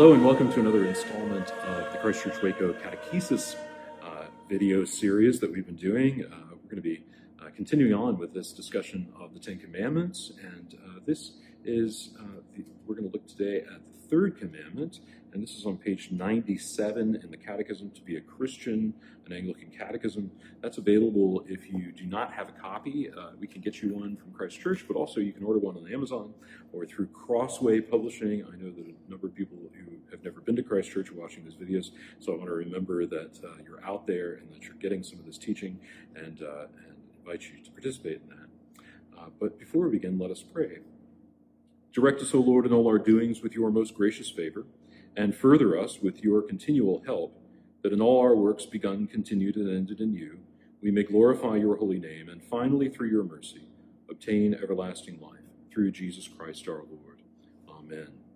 Hello, and welcome to another installment of the Christ Church Waco Catechesis uh, video series that we've been doing. Uh, we're going to be uh, continuing on with this discussion of the Ten Commandments, and uh, this is, uh, the, we're going to look today at the third commandment, and this is on page 97 in the Catechism to be a Christian, an Anglican Catechism. That's available if you do not have a copy. Uh, we can get you one from Christ Church, but also you can order one on Amazon or through Crossway Publishing. I know that a number of people who have never been to Christ Church are watching these videos, so I want to remember that uh, you're out there and that you're getting some of this teaching and, uh, and invite you to participate in that. Uh, but before we begin, let us pray. Direct us, O Lord, in all our doings with your most gracious favor and further us with your continual help, that in all our works begun, continued, and ended in you, we may glorify your holy name, and finally, through your mercy, obtain everlasting life, through Jesus Christ our Lord. Amen.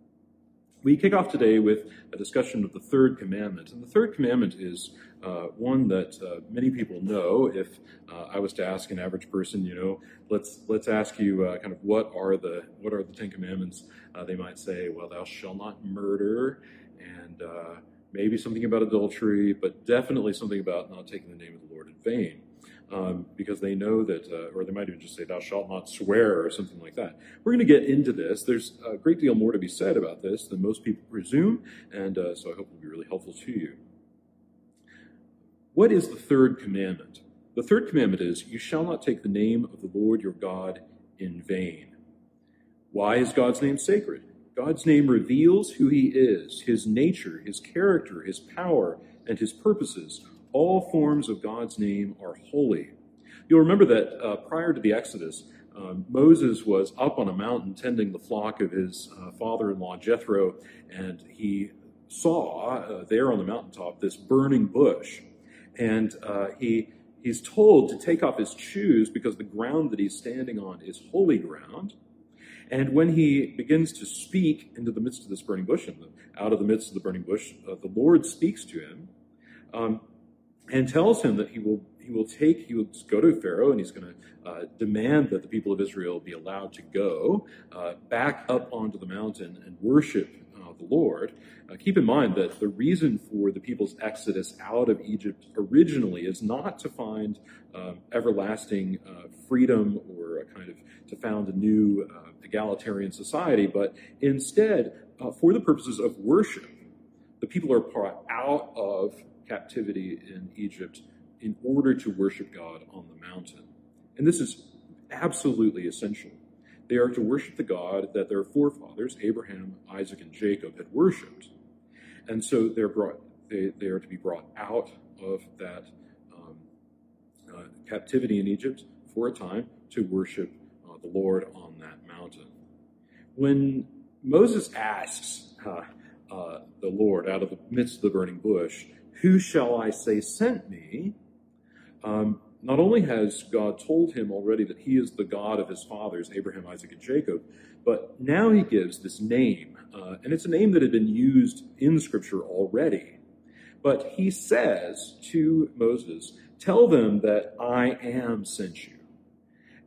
We kick off today with a discussion of the third commandment. And the third commandment is uh, one that uh, many people know. If uh, I was to ask an average person, you know, let's let's ask you uh, kind of what are the what are the Ten Commandments? Uh, they might say, well, thou shalt not murder, and uh, maybe something about adultery, but definitely something about not taking the name of the Lord in vain um, because they know that, uh, or they might even just say, Thou shalt not swear, or something like that. We're going to get into this. There's a great deal more to be said about this than most people presume, and uh, so I hope it will be really helpful to you. What is the third commandment? The third commandment is, You shall not take the name of the Lord your God in vain. Why is God's name sacred? God's name reveals who he is, his nature, his character, his power, and his purposes all forms of God's name are holy. You'll remember that uh, prior to the Exodus, um, Moses was up on a mountain tending the flock of his uh, father in law Jethro, and he saw uh, there on the mountaintop this burning bush. And uh, he, he's told to take off his shoes because the ground that he's standing on is holy ground. And when he begins to speak into the midst of this burning bush, and out of the midst of the burning bush, uh, the Lord speaks to him. Um, and tells him that he will he will take he will go to Pharaoh and he's going to uh, demand that the people of Israel be allowed to go uh, back up onto the mountain and worship uh, the Lord. Uh, keep in mind that the reason for the people's exodus out of Egypt originally is not to find um, everlasting uh, freedom or a kind of to found a new uh, egalitarian society, but instead for the purposes of worship. The people are brought out of captivity in Egypt in order to worship God on the mountain. And this is absolutely essential. They are to worship the God that their forefathers, Abraham, Isaac, and Jacob, had worshiped. And so they're brought, they, they are to be brought out of that um, uh, captivity in Egypt for a time to worship uh, the Lord on that mountain. When Moses asks uh, uh the Lord out of the midst of the burning bush, who shall I say sent me? Um, not only has God told him already that he is the God of his fathers, Abraham, Isaac, and Jacob, but now he gives this name. Uh, and it's a name that had been used in Scripture already. But he says to Moses, Tell them that I am sent you.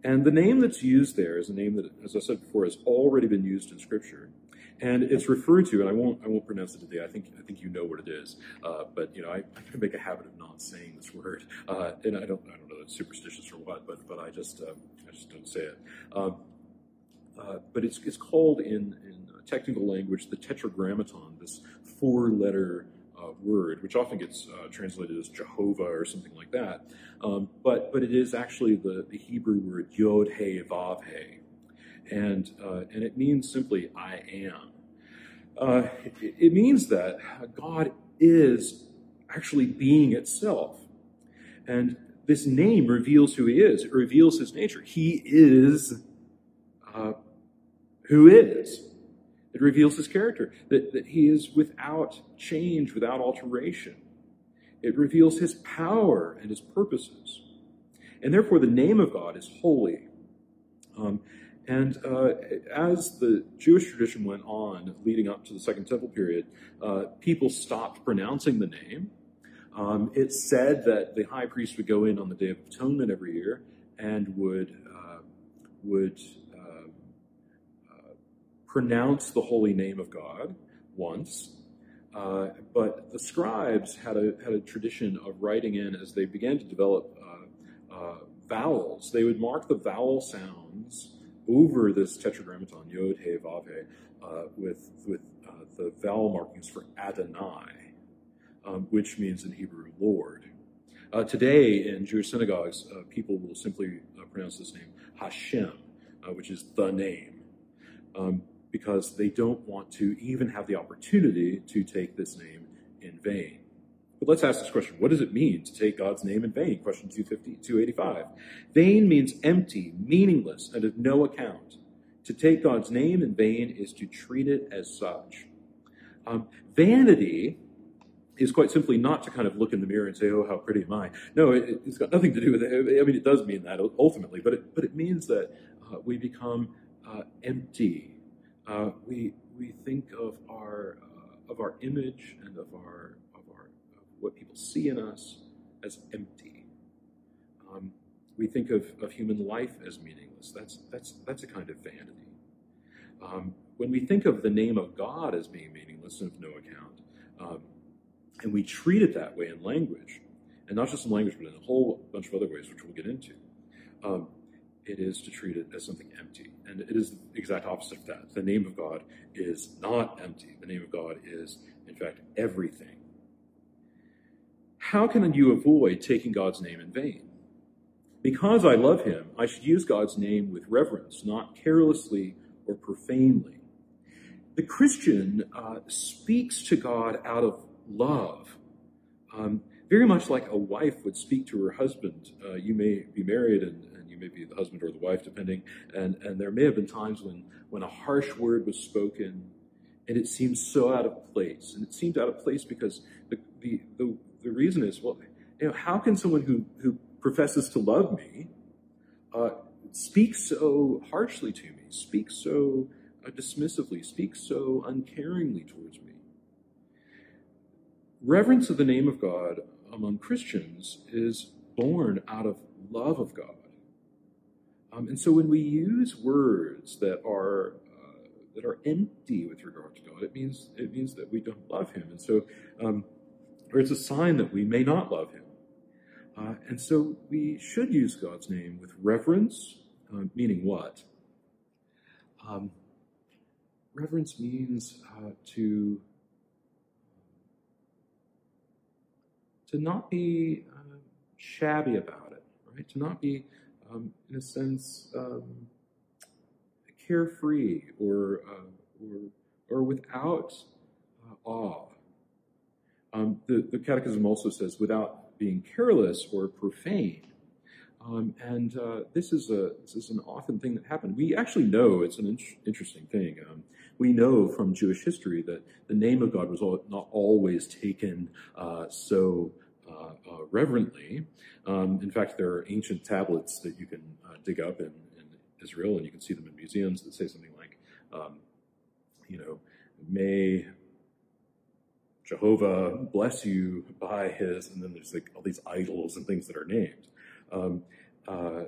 And the name that's used there is a name that, as I said before, has already been used in Scripture and it's referred to, and I won't I won't pronounce it today. I think I think you know what it is, uh, but you know I, I make a habit of not saying this word, uh, and I don't I don't know it's superstitious or what, but but I just uh, I just don't say it. Um, uh, but it's it's called in in technical language the tetragrammaton, this four letter uh, word, which often gets uh, translated as Jehovah or something like that. Um, but but it is actually the, the Hebrew word Yod He Vav He and uh, and it means simply I am. Uh, it, it, means that God is actually being itself, and this name reveals who He is. It reveals His nature. He is uh, who is. It reveals His character that, that He is without change, without alteration. It reveals His power and His purposes, and therefore the name of God is holy. Um, and uh, as the Jewish tradition went on, leading up to the Second Temple period, uh, people stopped pronouncing the name. Um, said that the high priest would go in on the Day of Atonement every year and would uh, would uh, uh, pronounce the holy name of God once. Uh, but the scribes had a, had a tradition of writing in as they began to develop uh, vowels. They would mark the vowel sounds over this tetragrammaton, Yod, He, Vav, He, uh, with, with uh, the vowel markings for Adonai, um, which means in Hebrew, Lord. Uh, today, in Jewish synagogues, people will simply pronounce this name Hashem, which is the name. Um, because they don't want to even have the opportunity to take this name in vain. But let's ask this question What does it mean to take God's name in vain? Question 250, 285. Vain means empty, meaningless, and of no account. To take God's name in vain is to treat it as such. Um, vanity is quite simply not to kind of look in the mirror and say, "Oh, how pretty am I?" No, it, has got nothing to do with it. I mean, it does mean that ultimately, but it, but it means that uh, we become uh, empty uh, we we think of our uh, of our image and of our what people see in us as empty. Um, we think of, of human life as meaningless. That's that's that's a kind of vanity. Um, when we think of the name of God as being meaningless and of no account, um, and we treat it that way in language, and not just in language, but in a whole bunch of other ways, which we'll get into, um, it is to treat it as something empty. And it is the exact opposite of that. The name of God is not empty. The name of God is, in fact, everything. How can you avoid taking God's name in vain? Because I love him, I should use God's name with reverence, not carelessly or profanely. The Christian uh, speaks to God out of love, um, very much like a wife would speak to her husband. Uh, you may be married and, you may be the husband or the wife, depending. And, and there may have been times when, when a harsh word was spoken and it seemed so out of place. And it seemed out of place because the, the, the, the reason is, well, you know, how can someone who, who professes to love me uh, speak so harshly to me, speak so uh, dismissively, speak so uncaringly towards me? Reverence of the name of God among Christians is born out of love of God. Um, and so when we use words that are uh, that are empty with regard to God, it means it means that we don't love Him, and so um, or it's a sign that we may not love Him. Uh, and so we should use God's name with reverence, uh, meaning what? Um, reverence means uh, to to not be uh, shabby about it, right? To not be um, in a sense, um, carefree or, uh, or, or without uh, awe. Um, the, the Catechism also says without being careless or profane. Um, and uh, this is a this is an often thing that happened. We actually know it's an in- interesting thing. Um, we know from Jewish history that the name of God was all, not always taken uh, so uh, uh, reverently. Um, in fact, there are ancient tablets that you can uh, dig up in, in, Israel, and you can see them in museums that say something like, um, you know, may Jehovah bless you by his, and then there's like all these idols and things that are named. Um, uh,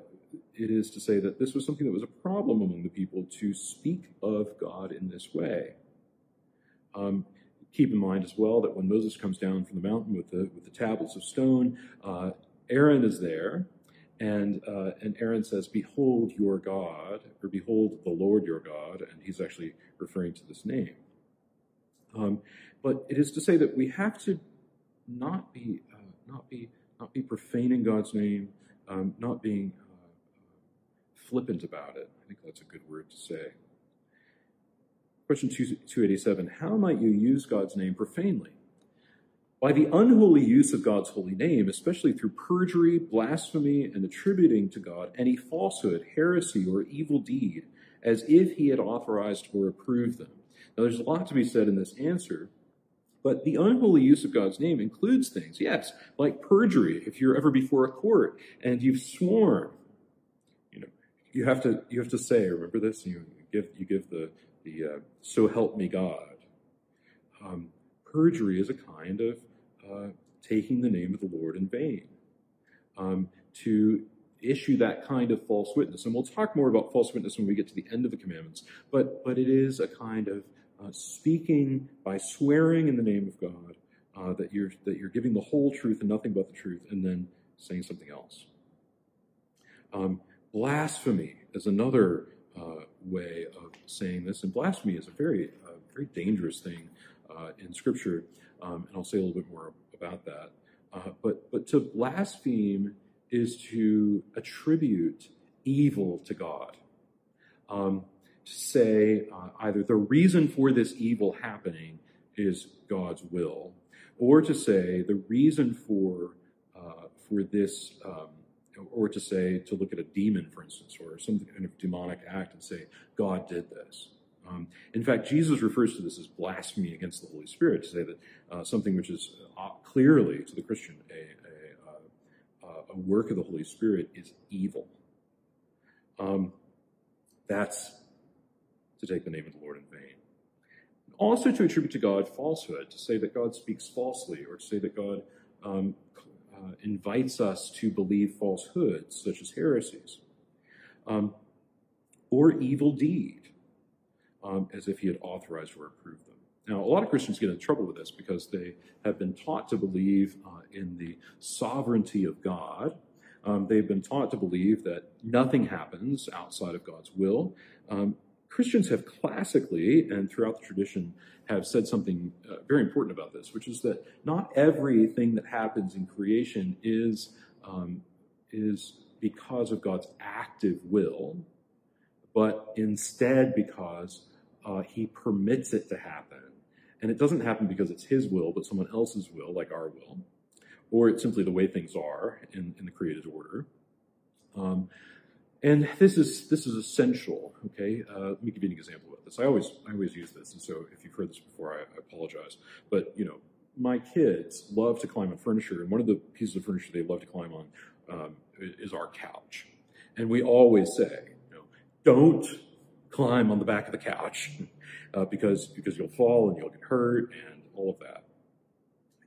it is to say that this was something that was a problem among the people to speak of God in this way. Um, keep in mind as well that when Moses comes down from the mountain with the with the tablets of stone, uh, Aaron is there, and uh, and Aaron says, "Behold your God," or "Behold the Lord your God," and he's actually referring to this name. Um, but it is to say that we have to not be uh, not be not be profaning God's name, um, not being uh, flippant about it. I think that's a good word to say. Question 287 How might you use God's name profanely? By the unholy use of God's holy name, especially through perjury, blasphemy, and attributing to God any falsehood, heresy, or evil deed, as if he had authorized or approved them. Now, there's a lot to be said in this answer, but the unholy use of God's name includes things, yes, like perjury. If you're ever before a court and you've sworn, you know, you have to you have to say, remember this, you give you give the the uh, so help me God. Um, perjury is a kind of uh, taking the name of the Lord in vain. Um, to issue that kind of false witness, and we'll talk more about false witness when we get to the end of the commandments. But but it is a kind of uh, speaking by swearing in the name of God uh, that you're that you're giving the whole truth and nothing but the truth, and then saying something else. Um, blasphemy is another uh, way of saying this, and blasphemy is a very uh, very dangerous thing uh, in Scripture, um, and I'll say a little bit more about that. Uh, but but to blaspheme is to attribute evil to God. Um, to say uh, either the reason for this evil happening is God's will, or to say the reason for uh, for this, um, or to say to look at a demon, for instance, or some kind of demonic act and say God did this. Um, in fact, Jesus refers to this as blasphemy against the Holy Spirit, to say that uh, something which is uh, clearly to the Christian a, a, work of the Holy Spirit is evil. Um, that's to take the name of the Lord in vain. Also, to attribute to God falsehood, to say that God speaks falsely, or to say that God um, uh, invites us to believe falsehoods, such as heresies, um, or evil deed, um, as if he had authorized or approved them. Now, a lot of Christians get in trouble with this because they have been taught to believe uh, in the sovereignty of God. Um, they've been taught to believe that nothing happens outside of God's will. Um, Christians have classically and throughout the tradition have said something uh, very important about this, which is that not everything that happens in creation is um, is because of God's active will, but instead because uh, He permits it to happen, and it doesn't happen because it's His will, but someone else's will, like our will, or it's simply the way things are in, in the created order. Um, and this is this is essential. Okay, uh, let me give you an example of this. I always I always use this, and so if you've heard this before, I, I apologize. But you know, my kids love to climb on furniture, and one of the pieces of furniture they love to climb on um, is our couch. And we always say, you know, don't climb on the back of the couch uh, because because you'll fall and you'll get hurt and all of that.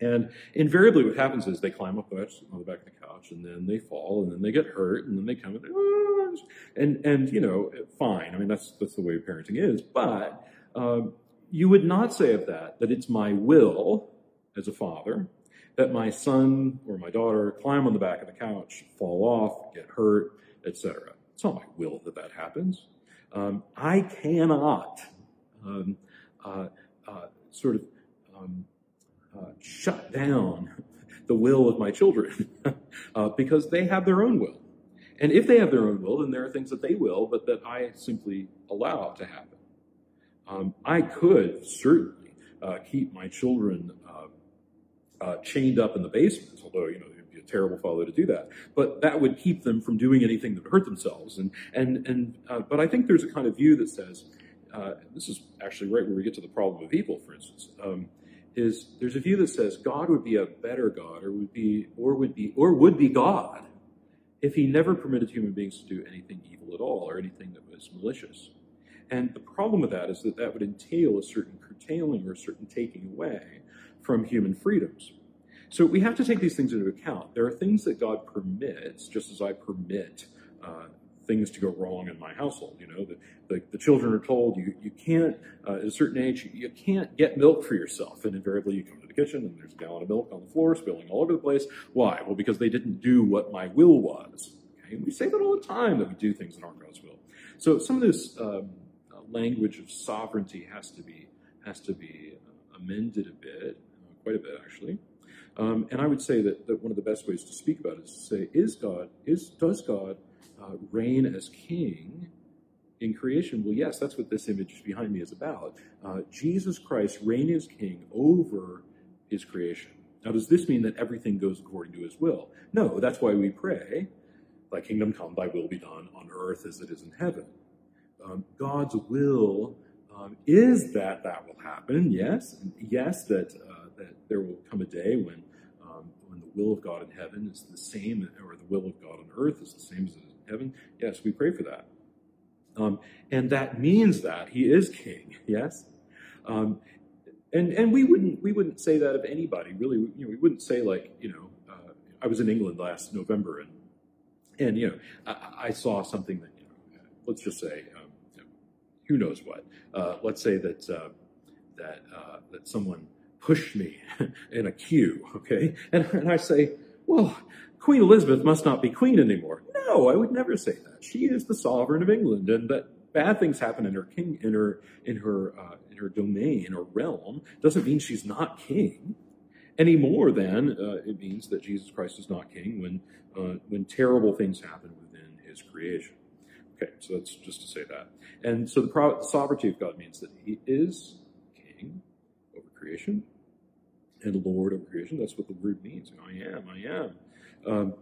And invariably, what happens is they climb up on the back of the couch, and then they fall, and then they get hurt, and then they come and, oh, and and you know, fine. I mean, that's that's the way parenting is. But um, you would not say of that that it's my will as a father that my son or my daughter climb on the back of the couch, fall off, get hurt, etc. It's not my will that that happens. Um, I cannot um, uh, uh, sort of um, uh, shut down the will of my children uh, because they have their own will. And if they have their own will, then there are things that they will, but that I simply allow to happen. Um, I could certainly uh, keep my children chained up in the basement, although, you know, it'd be a terrible father to do that. But that would keep them from doing anything that would hurt themselves. And, and, and, uh, but I think there's a kind of view that says, this is actually right where we get to the problem of evil, for instance. Um, is there's a view that says God would be a better God or would be or would be or would be God if he never permitted human beings to do anything evil at all or anything that was malicious. And the problem with that is that that would entail a certain curtailing or a certain taking away from human freedoms. So we have to take these things into account. There are things that God permits, just as I permit uh, things to go wrong in my household. You know, the, the, the children are told you, you can't, uh, at a certain age, you, can't get milk for yourself. And invariably you come to the kitchen and there's a gallon of milk on the floor spilling all over the place. Why? Well, because they didn't do what my will was. Okay? And we say that all the time that we do things that aren't God's will. So some of this um, language of sovereignty has to be, has to be uh, amended a bit, uh, quite a bit actually. Um, and I would say that, that one of the best ways to speak about it is to say, is God, is, does God uh, reign as king in creation? Well, yes, that's what this image behind me is about. Uh, Jesus Christ reigning as king over his creation. Now, does this mean that everything goes according to his will? No, that's why we pray, Thy kingdom come, Thy will be done on earth as it is in heaven. Um, God's will um, is that that will happen, yes. Yes, that, uh, that there will come a day when, um, when the will of God in heaven is the same, or the will of God on earth is the same as it is heaven? Yes, we pray for that. Um, and that means that he is king, yes? Um, and and we wouldn't we wouldn't say that of anybody really. You know, we wouldn't say like you know uh, I was in England last November and and you know I, I saw something that you know let's just say um, who knows what uh, let's say that uh, that uh, that someone pushed me in a queue, okay? And, and I say, well, Queen Elizabeth must not be queen anymore. No, I would never say that. She is the sovereign of England, and that bad things happen in her king in her in her uh, in her domain or realm doesn't mean she's not king any more than uh, it means that Jesus Christ is not king when uh, when terrible things happen within His creation. Okay, so that's just to say that. And so the pro- sovereignty of God means that He is king over creation and Lord over creation. That's what the word means. I am, I am. Um,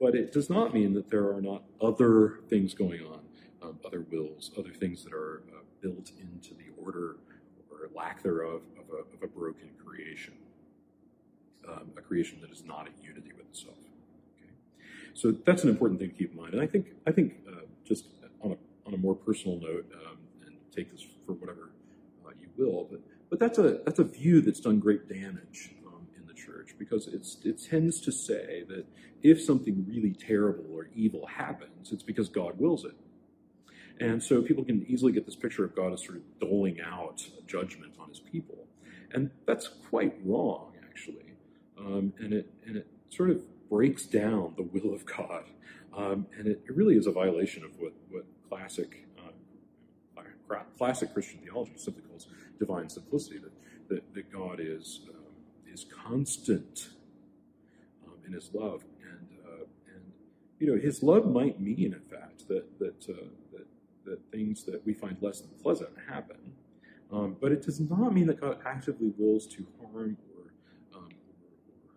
but it does not mean that there are not other things going on, um, other wills, other things that are uh, built into the order or lack thereof of a, of a broken creation, um, a creation that is not at unity with itself. Okay? So that's an important thing to keep in mind. And I think, I think uh, just on a, on a more personal note, um, and take this for whatever uh, you will, but but that's a that's a view that's done great damage church because it tends to say that if something really terrible or evil happens, it's because God wills it. And so people can easily get this picture of God as sort of doling out judgment on his people. And that's quite wrong, actually. Um, and, it, and it sort of breaks down the will of God. Um, and it, it, really is a violation of what, what classic, uh, classic Christian theology simply calls divine simplicity, that, that, that God is, um, is constant um, in his love. And, uh, and, you know, his love might mean, in fact, that, that, uh, that, that things that we find less than pleasant happen. Um, but it does not mean that God actively wills to harm or, um,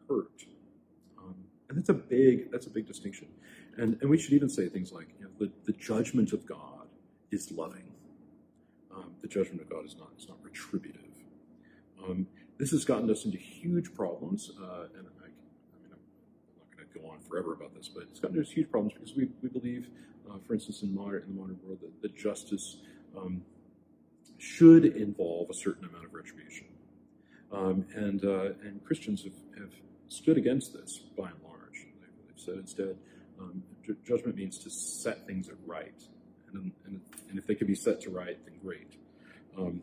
or hurt. Um, and that's a big, that's a big distinction. And, and we should even say things like, you know, the, the judgment of God is loving um, the judgment of God is not, is not retributive. Um, this has gotten us into huge problems, uh, and I, I, mean, I'm not going to go on forever about this, but it's gotten us huge problems because we, we believe, uh, for instance, in, modern, in the modern world, that, that justice um, should involve a certain amount of retribution. Um, and, uh, and Christians have, have stood against this by and large. They've, said instead, um, judgment means to set things at right and, and, and if they can be set to right, then great. Um,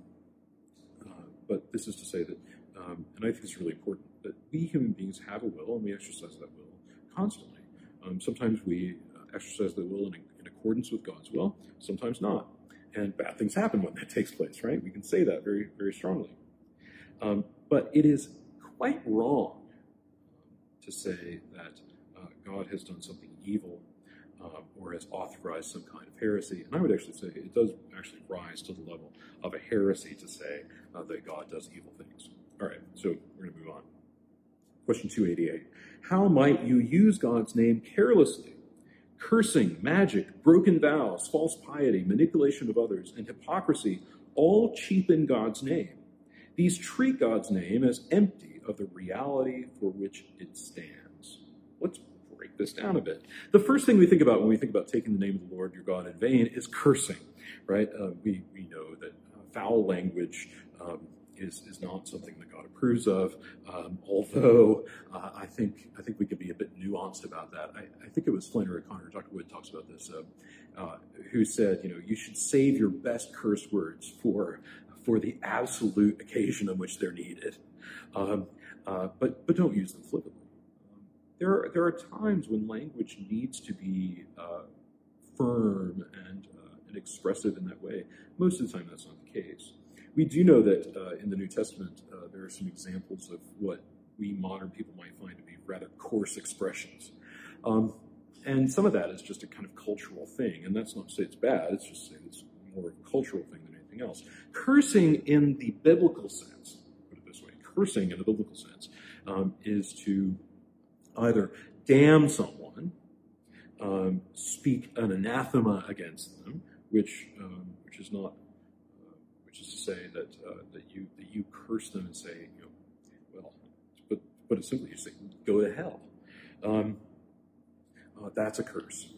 uh, but this is to say that, um, and I think it's really important, that we human beings have a will and we exercise that will constantly. Um, sometimes we uh, exercise the will in, in, accordance with God's will, sometimes not. And bad things happen when that takes place, right? We can say that very, very strongly. Um, but it is quite wrong to say that uh, God has done something evil uh, or has authorized some kind of heresy. And I would actually say it does actually rise to the level of a heresy to say uh, that God does evil things. All right, so we're going to move on. Question 288 How might you use God's name carelessly? Cursing, magic, broken vows, false piety, manipulation of others, and hypocrisy all cheapen God's name. These treat God's name as empty of the reality for which it stands. Let's break this down a bit. The first thing we think about when we think about taking the name of the Lord your God in vain is cursing, right? Uh, we, we know that uh, foul language um, is, is not something that God approves of, um, although uh, I, think, I think we could be a bit nuanced about that. I, I think it was Flannery O'Connor, Dr. Wood talks about this, uh, uh, who said, you know, you should save your best curse words for, for the absolute occasion on which they're needed. Um, uh, but, but don't use them flippantly there are, there are times when language needs to be uh, firm and, uh, and expressive in that way. Most of the time, that's not the case. We do know that uh, in the New Testament, uh, there are some examples of what we modern people might find to be rather coarse expressions. Um, and some of that is just a kind of cultural thing. And that's not to say it's bad, it's just to say it's more of a cultural thing than anything else. Cursing in the biblical sense, put it this way, cursing in the biblical sense, um, is to either damn someone, um, speak an anathema against them, which um, which is not, which is to say that uh, that you that you curse them and say, you know, well, but but it's simply you say, go to hell. Um, uh, that's a curse.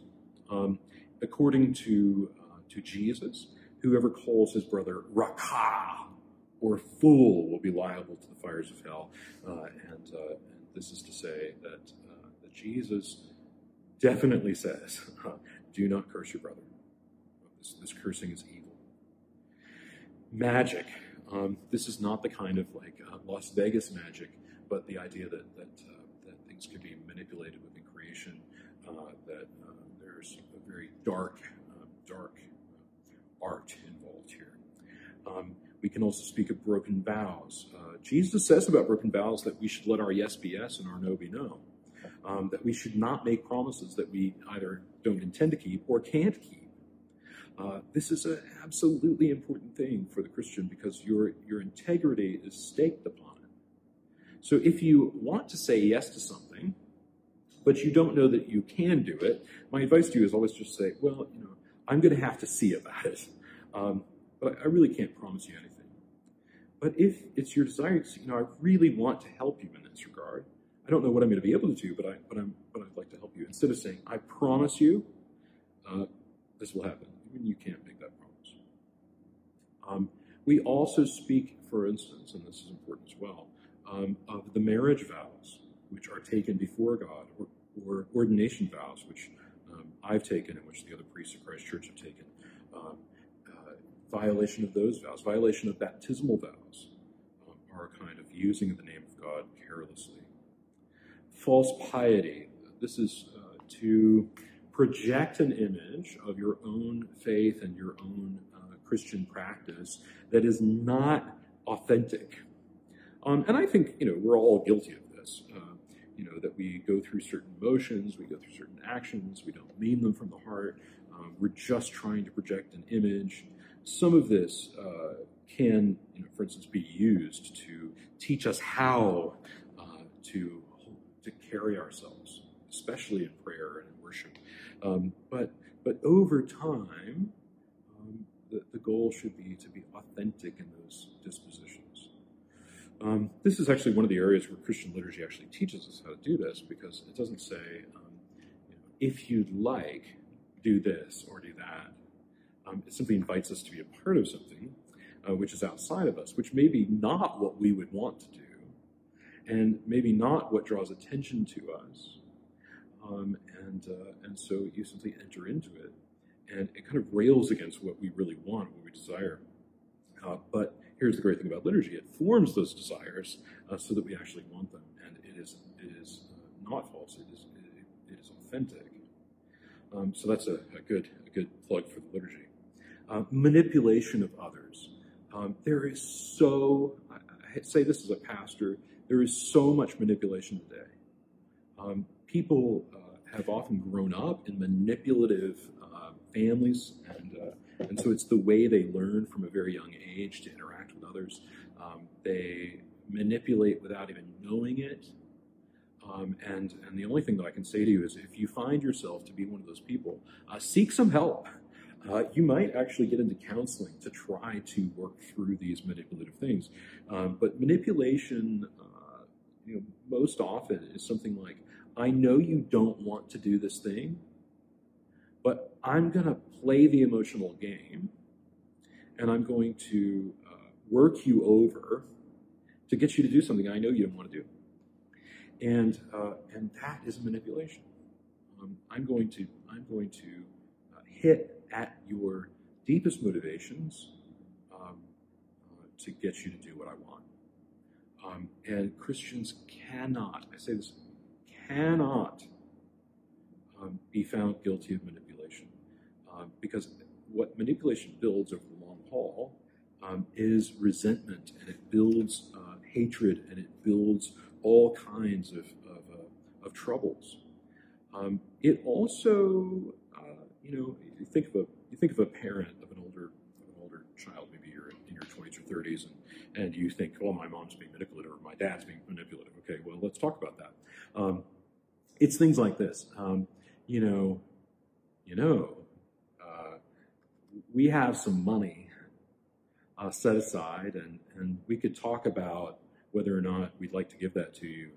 Um, according to uh, to Jesus, whoever calls his brother rakah or fool will be liable to the fires of hell, uh, and uh, this is to say that, uh, that Jesus definitely says, do not curse your brother. This, this cursing is evil. Magic. Um, this is not the kind of like uh, Las Vegas magic, but the idea that that, uh, that things can be manipulated within creation. Uh, that uh, there's a very dark, uh, dark art involved here. Um, we can also speak of broken vows. Uh, Jesus says about broken vows that we should let our yes be yes and our no be no. Um, that we should not make promises that we either don't intend to keep or can't keep. Uh, this is an absolutely important thing for the Christian because your, your integrity is staked upon it. So if you want to say yes to something, but you don't know that you can do it, my advice to you is always just say, well, you know, I'm going to have to see about it. Um, but I really can't promise you anything. But if it's your desire to, you know, I really want to help you in this regard. I don't know what I'm going to be able to do, but I, but I'm, but I'd like to help you. Instead of saying, I promise you, uh, this will happen. Even you can't make that promise. Um, we also speak, for instance, and this is important as well, um, of the marriage vows, which are taken before God, or, or ordination vows, which um, I've taken and which the other priests of Christ Church have taken. Um, violation of those vows, violation of baptismal vows, um, are a kind of using the name of God carelessly. False piety. This is uh, to project an image of your own faith and your own uh, Christian practice that is not authentic. Um, and I think, you know, we're all guilty of this. Uh, you know, that we go through certain motions, we go through certain actions, we don't mean them from the heart. Um, we're just trying to project an image. Some of this uh, can, you know, for instance, be used to teach us how uh, to to carry ourselves, especially in prayer and in worship. Um, but but over time, um, the, the goal should be to be authentic in those dispositions. Um, this is actually one of the areas where Christian liturgy actually teaches us how to do this because it doesn't say, um, you know, if you'd like, do this or do that. Um, it simply invites us to be a part of something uh, which is outside of us, which may be not what we would want to do, and maybe not what draws attention to us. Um, and, uh, and so you simply enter into it, and it kind of rails against what we really want, what we desire. Uh, but here's the great thing about liturgy it forms those desires uh, so that we actually want them, and it is, it is uh, not false, it is, it, it is authentic. Um, so that's a, a, good, a good plug for the liturgy. Uh, manipulation of others. Um, there is so, I, I, say this as a pastor, there is so much manipulation today. Um, people uh, have often grown up in manipulative uh, families, and, uh, and so it's the way they learn from a very young age to interact with others. Um, they manipulate without even knowing it. Um, and, and the only thing that I can say to you is if you find yourself to be one of those people, uh, seek some help uh, you might actually get into counseling to try to work through these manipulative things. Um, but manipulation, uh, you know, most often is something like, I know you don't want to do this thing, but I'm going to play the emotional game and I'm going to uh, work you over to get you to do something I know you don't want to do. And, uh, and that is manipulation. Um, I'm going to, I'm going to uh, hit at your deepest motivations um, uh, to get you to do what I want. Um, and Christians cannot, I say this, cannot um, be found guilty of manipulation. Um, because what manipulation builds over the long haul um, is resentment and it builds uh, hatred and it builds all kinds of, of, uh, of troubles. Um, it also you know, you think of a you think of a parent of an older of an older child, maybe you're in your 20s or 30s, and, and you think, well, my mom's being manipulative or my dad's being manipulative. Okay, well, let's talk about that. Um, it's things like this. Um, you know, you know, uh, we have some money uh, set aside, and and we could talk about whether or not we'd like to give that to you.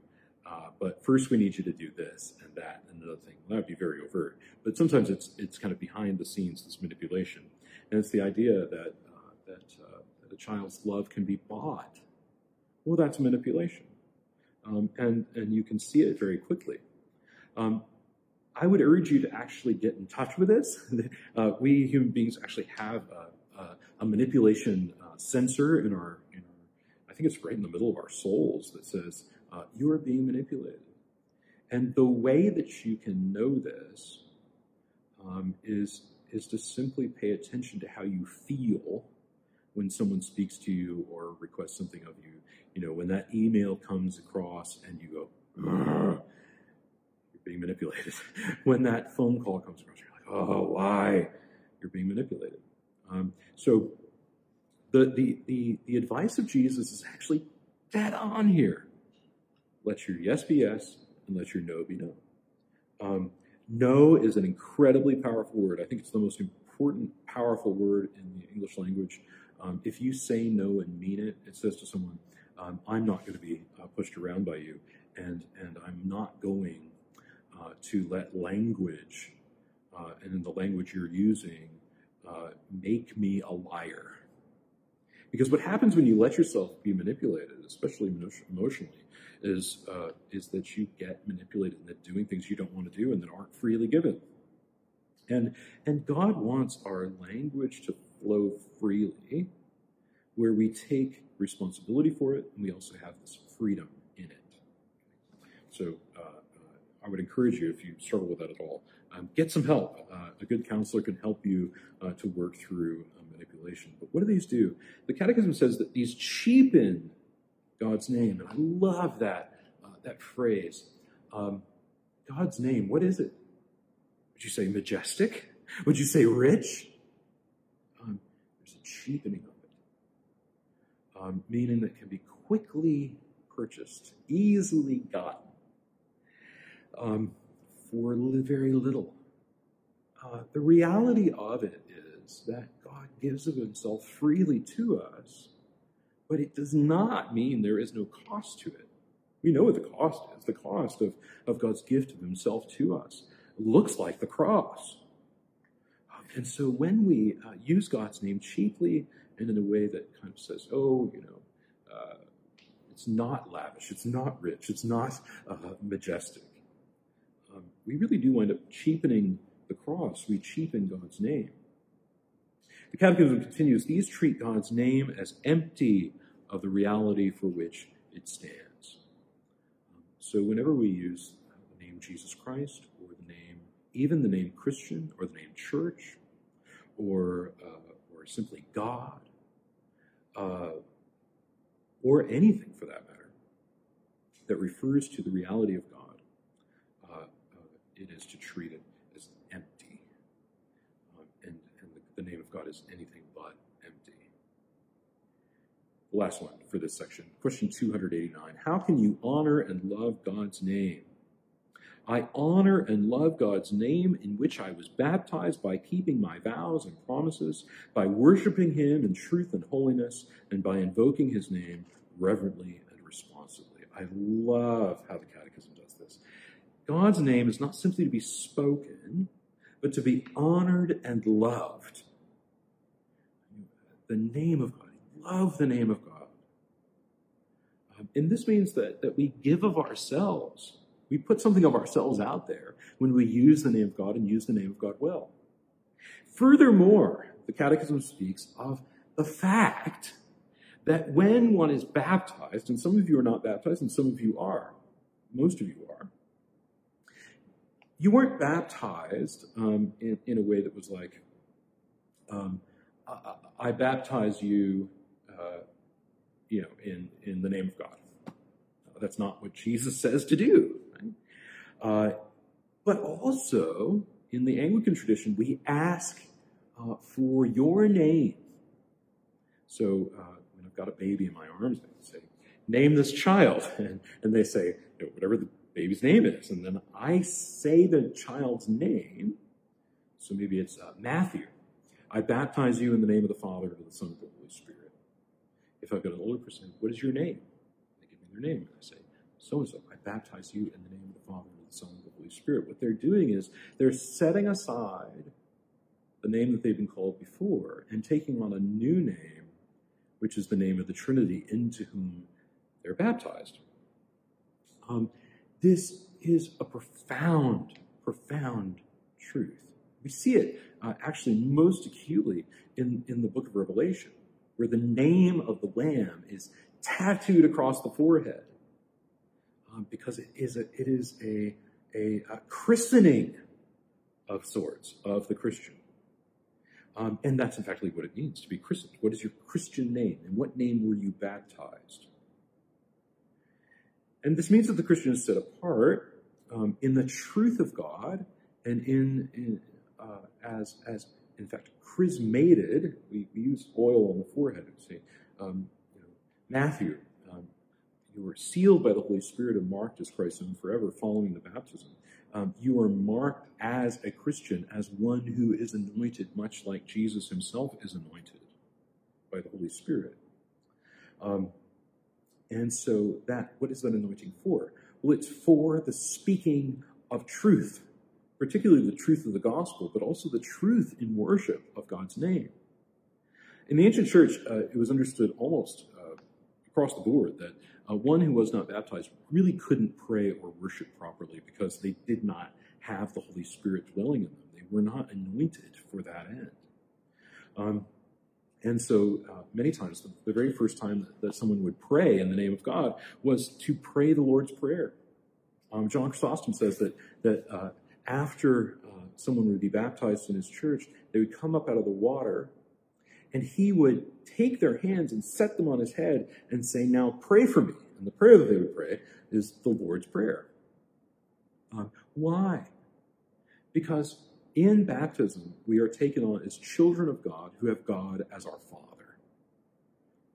Uh, but first, we need you to do this and that and another thing. That would be very overt. But sometimes it's it's kind of behind the scenes, this manipulation, and it's the idea that uh, that, uh, that, a child's love can be bought. Well, that's manipulation, um, and and you can see it very quickly. Um, I would urge you to actually get in touch with this. Uh, we human beings actually have a, a a manipulation uh, sensor in our, in our, I think it's right in the middle of our souls that says, uh, you are being manipulated. And the way that you can know this um, is, is to simply pay attention to how you feel when someone speaks to you or requests something of you. You know, when that email comes across and you go, you're being manipulated. when that phone call comes across, you're like, oh, why? You're being manipulated. Um, so the, the, the, the advice of Jesus is actually dead on here. Let your yes be yes and let your no be no. Um, no is an incredibly powerful word. I think it's the most important, powerful word in the English language. Um, if you say no and mean it, it says to someone, um, I'm not going to be uh, pushed around by you, and, and I'm not going uh, to let language, uh, and in the language you're using, uh, make me a liar. Because what happens when you let yourself be manipulated, especially emotionally, is uh, is that you get manipulated into doing things you don't want to do and that aren't freely given. And and God wants our language to flow freely, where we take responsibility for it and we also have this freedom in it. So uh, I would encourage you, if you struggle with that at all, um, get some help. Uh, a good counselor can help you uh, to work through uh, manipulation. But what do these do? The Catechism says that these cheapen God's name. And I love that, uh, that phrase. Um, God's name, what is it? Would you say majestic? Would you say rich? Um, there's a cheapening of it, um, meaning that can be quickly purchased, easily gotten um, for very little. Uh, the reality of it is that God gives of himself freely to us but it does not mean there is no cost to it. We know what the cost is the cost of, of God's gift of Himself to us. Looks like the cross. And so when we uh, use God's name cheaply and in a way that kind of says, oh, you know, uh, it's not lavish, it's not rich, it's not uh, majestic, um, we really do wind up cheapening the cross. We cheapen God's name. The Catechism continues These treat God's name as empty of the reality for which it stands. So, whenever we use the name Jesus Christ, or the name, even the name Christian, or the name church, or, uh, or simply God, uh, or anything for that matter, that refers to the reality of God, it is to treat it as empty. Um, and and the name of God is anything but empty. Last one for this section, question 289. How can you honor and love God's name? I honor and love God's name in which I was baptized by keeping my vows and promises, by worshiping Him in truth and holiness, and by invoking His name reverently and responsibly. I love how the Catechism. God's name is not simply to be spoken, but to be honored and loved the name of God. Love the name of God. Um, and this means that, that we give of ourselves. We put something of ourselves out there when we use the name of God and use the name of God well. Furthermore, the Catechism speaks of the fact that when one is baptized, and some of you are not baptized and some of you are, most of you are, you weren't baptized um, in, in, a way that was like, um, I baptize you, uh, you know, in, in the name of God. That's not what Jesus says to do. Right? Uh, but also, in the Anglican tradition, we ask uh, for your name. So uh, when I've got a baby in my arms, I say, name this child. And, and they say, you know, whatever the baby's name is. And then I say the child's name. So maybe it's uh, Matthew. I baptize you in the name of the Father, and of the Son, and the Holy Spirit. If I've got an older person, what is your name? They give me their name, and I say, so and so. I baptize you in the name of the Father, and of the Son, and the Holy Spirit. What they're doing is they're setting aside the name that they've been called before and taking on a new name, which is the name of the Trinity, into whom they're baptized. Um, this is a profound, profound truth We see it uh, actually most acutely in, in the book of Revelation, where the name of the Lamb is tattooed across the forehead um, because it is a, it is a, a, a christening of sorts of the Christian. Um, and that's in fact what it means to be christened. What is your Christian name? And what name were you baptized? And this means that the Christian is set apart um, in the truth of God and in, in uh, as, as, in fact, chrismated. We, we use oil on the forehead. Say, um, you know, Matthew, um, you were sealed by the Holy Spirit and marked as Christ's own forever following the baptism um, you are marked as a Christian, as one who is anointed, much like Jesus himself is anointed by the Holy Spirit. Um, and so, that what is that anointing for? Well, it's for the speaking of truth, particularly the truth of the gospel, but also the truth in worship of God's name. In the ancient church, uh, it was understood almost uh, across the board that uh, one who was not baptized really couldn't pray or worship properly because they did not have the Holy Spirit dwelling in them. They were not anointed for that end. Um, and so, uh, many times, the, the, very first time that, that, someone would pray in the name of God was to pray the Lord's Prayer. Um, John Chrysostom says that, that uh, after uh, someone would be baptized in his church, they would come up out of the water and he would take their hands and set them on his head and say, Now pray for me. And the prayer that they would pray is the Lord's Prayer. Um, why? Because in baptism, we are taken on as children of God who have God as our Father,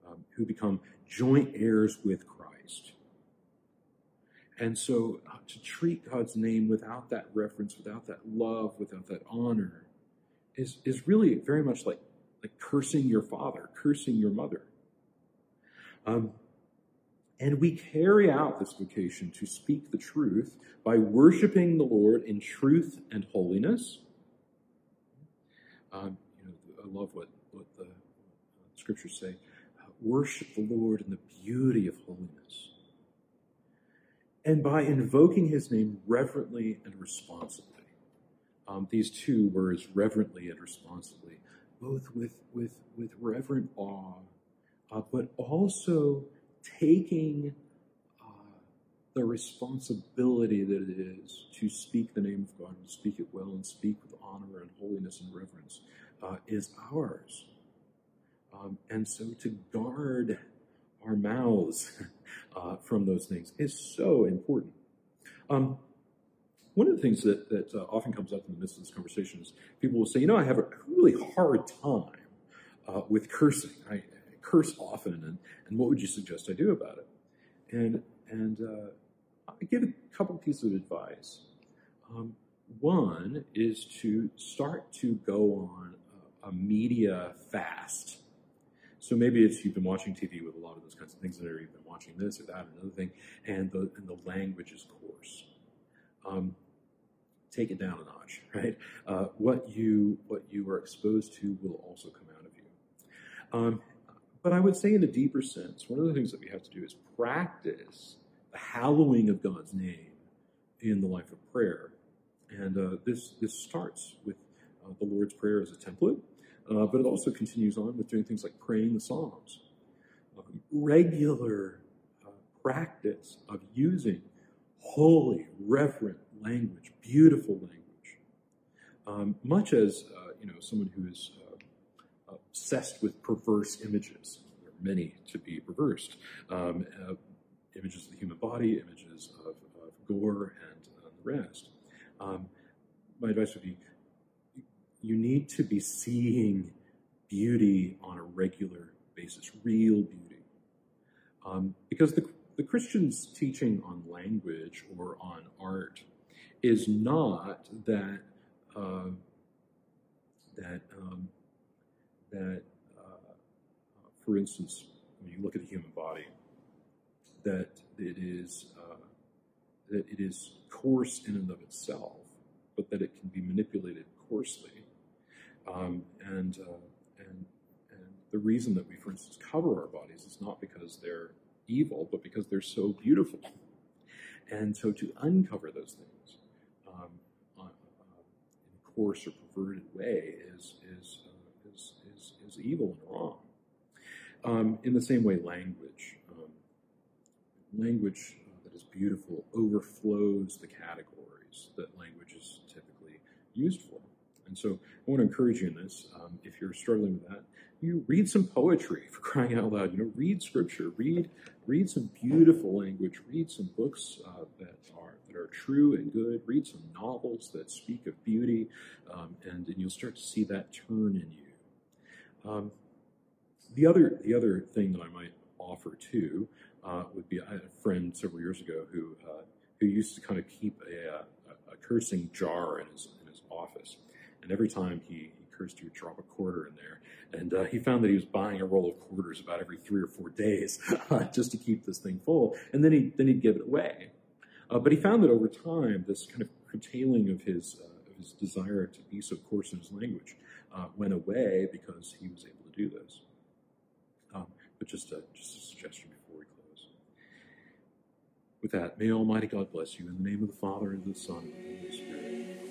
um, who become joint heirs with Christ. And so uh, to treat God's name without that reference, without that love, without that honor, is, is really very much like like cursing your father, cursing your mother. Um, and we carry out this vocation to speak the truth by worshiping the Lord in truth and holiness. Um, you know, I love what, what the scriptures say. Uh, worship the Lord in the beauty of holiness. And by invoking his name reverently and responsibly. Um, these two words, reverently and responsibly, both with, with, with reverent awe, uh, but also taking the responsibility that it is to speak the name of God and speak it well and speak with honor and holiness and reverence uh, is ours. Um, and so to guard our mouths uh, from those things is so important. Um, one of the things that, that uh, often comes up in the midst of this conversation is people will say, you know, I have a really hard time uh, with cursing. I, I, curse often, and, and what would you suggest I do about it? And, and uh, I give a couple pieces of advice. Um, one is to start to go on a, a, media fast. So maybe it's you've been watching TV with a lot of those kinds of things, or you've been watching this or that, another thing, and the and the language is coarse. Um, take it down a notch, right? Uh, what you what you are exposed to will also come out of you. Um, but I would say, in a deeper sense, one of the things that we have to do is practice hallowing of God's name in the life of prayer, and uh, this this starts with uh, the Lord's Prayer as a template, uh, but it also continues on with doing things like praying the Psalms. Um, regular uh, practice of using holy, reverent language, beautiful language. Um, much as uh, you know, someone who is uh, obsessed with perverse images. There are many to be perverse. Um, images of the human body, images of, of gore, and uh, the rest. Um, my advice would be: you need to be seeing beauty on a regular basis, real beauty, um, because the the Christian's teaching on language or on art is not that uh, that um, that uh, for instance, when you look at the human body, that it is uh, that it is coarse in and of itself, but that it can be manipulated coarsely, um, and uh, and and the reason that we, for instance, cover our bodies is not because they're evil, but because they're so beautiful. And so to uncover those things um, uh, uh, in a coarse or perverted way is, is, uh, is, is, is, evil and wrong. Um, in the same way, language. Language uh, that is beautiful overflows the categories that language is typically used for. And so I want to encourage you in this. Um, if you're struggling with that, you read some poetry for crying out loud. You know, read scripture, read read some beautiful language, read some books uh, that are that are true and good. Read some novels that speak of beauty, um, and, and you'll start to see that turn in you. Um, the other the other thing that I might offer too uh, would be I had a friend several years ago who uh, who used to kind of keep a, a, a cursing jar in his in his office, and every time he cursed, he would drop a quarter in there and uh, he found that he was buying a roll of quarters about every three or four days uh, just to keep this thing full, and then he then he'd give it away. Uh, but he found that over time, this kind of curtailing of his uh, of his desire to be so coarse in his language uh, went away because he was able to do this. Um, but just a, just a suggestion. With that, may Almighty God bless you in the name of the Father and of the Son and of the Holy Spirit.